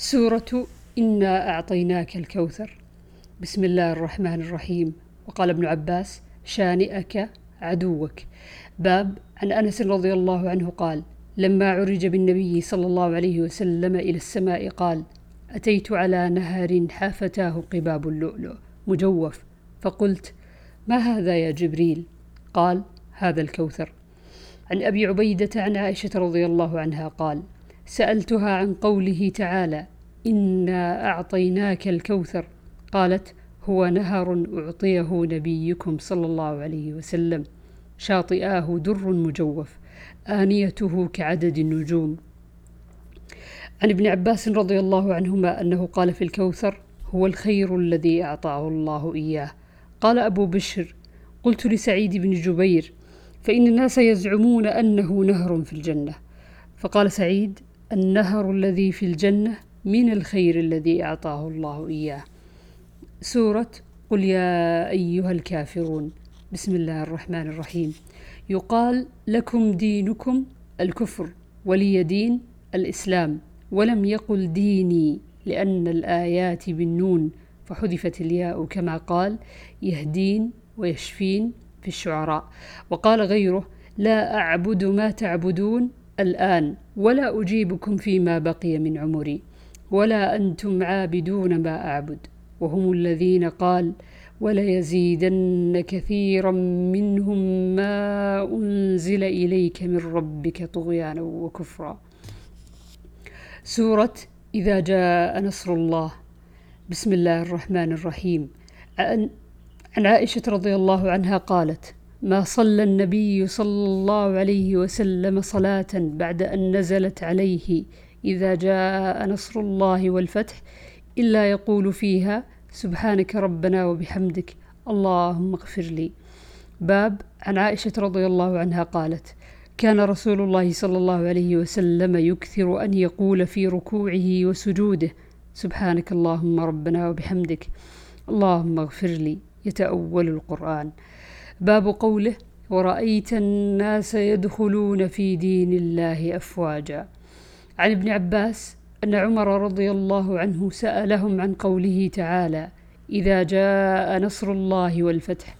سورة إنا أعطيناك الكوثر. بسم الله الرحمن الرحيم. وقال ابن عباس شانئك عدوك. باب عن أنس رضي الله عنه قال لما عرج بالنبي صلى الله عليه وسلم إلى السماء قال أتيت على نهر حافتاه قباب اللؤلؤ. مجوف. فقلت ما هذا يا جبريل؟ قال هذا الكوثر. عن أبي عبيدة عن عائشة رضي الله عنها قال سألتها عن قوله تعالى إنا أعطيناك الكوثر قالت هو نهر أعطيه نبيكم صلى الله عليه وسلم شاطئاه در مجوف آنيته كعدد النجوم عن ابن عباس رضي الله عنهما أنه قال في الكوثر هو الخير الذي أعطاه الله إياه قال أبو بشر قلت لسعيد بن جبير فإن الناس يزعمون أنه نهر في الجنة فقال سعيد النهر الذي في الجنة من الخير الذي أعطاه الله إياه. سورة قل يا أيها الكافرون. بسم الله الرحمن الرحيم. يقال لكم دينكم الكفر ولي دين الإسلام ولم يقل ديني لأن الآيات بالنون فحذفت الياء كما قال يهدين ويشفين في الشعراء. وقال غيره لا أعبد ما تعبدون الآن ولا أجيبكم فيما بقي من عمري ولا أنتم عابدون ما أعبد. وهم الذين قال وليزيدن كثيرا منهم ما أنزل إليك من ربك طغيانا وكفرا. سورة إذا جاء نصر الله. بسم الله الرحمن الرحيم. عن عائشة رضي الله عنها قالت ما صلى النبي صلى الله عليه وسلم صلاة بعد أن نزلت عليه إذا جاء نصر الله والفتح إلا يقول فيها سبحانك ربنا وبحمدك اللهم اغفر لي. باب عن عائشة رضي الله عنها قالت كان رسول الله صلى الله عليه وسلم يكثر أن يقول في ركوعه وسجوده سبحانك اللهم ربنا وبحمدك اللهم اغفر لي. يتأول القرآن. باب قوله ورأيت الناس يدخلون في دين الله أفواجا. عن ابن عباس أن عمر رضي الله عنه سألهم عن قوله تعالى إذا جاء نصر الله والفتح.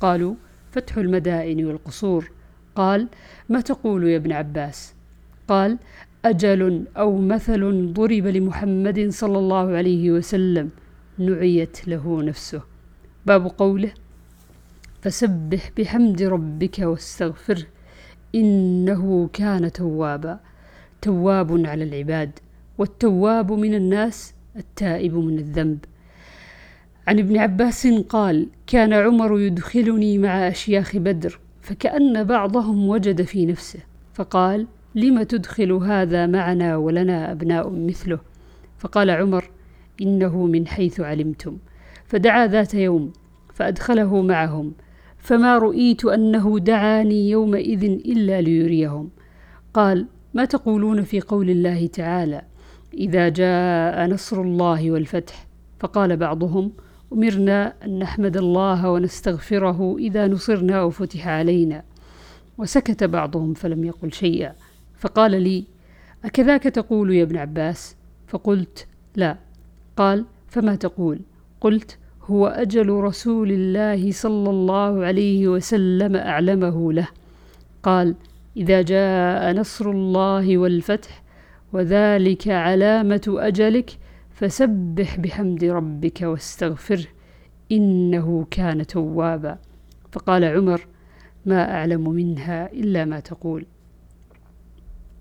قالوا فتح المدائن والقصور. قال ما تقول يا ابن عباس؟ قال أجل أو مثل ضرب لمحمد صلى الله عليه وسلم نعيت له نفسه. باب قوله فسبح بحمد ربك واستغفره إنه كان توابا. تواب على العباد والتواب من الناس التائب من الذنب. عن ابن عباس قال كان عمر يدخلني مع أشياخ بدر فكأن بعضهم وجد في نفسه. فقال لم تدخل هذا معنا ولنا أبناء مثله؟ فقال عمر إنه من حيث علمتم. فدعا ذات يوم فأدخله معهم. فما رؤيت أنه دعاني يومئذ إلا ليريهم. قال ما تقولون في قول الله تعالى إذا جاء نصر الله والفتح فقال بعضهم أمرنا أن نحمد الله ونستغفره إذا نصرنا وفتح علينا. وسكت بعضهم فلم يقل شيئا. فقال لي أكذاك تقول يا ابن عباس؟ فقلت لا. قال فما تقول؟ قلت هو أجل رسول الله صلى الله عليه وسلم أعلمه له. قال إذا جاء نصر الله والفتح وذلك علامة أجلك فسبح بحمد ربك واستغفره إنه كان توابا. فقال عمر ما أعلم منها إلا ما تقول.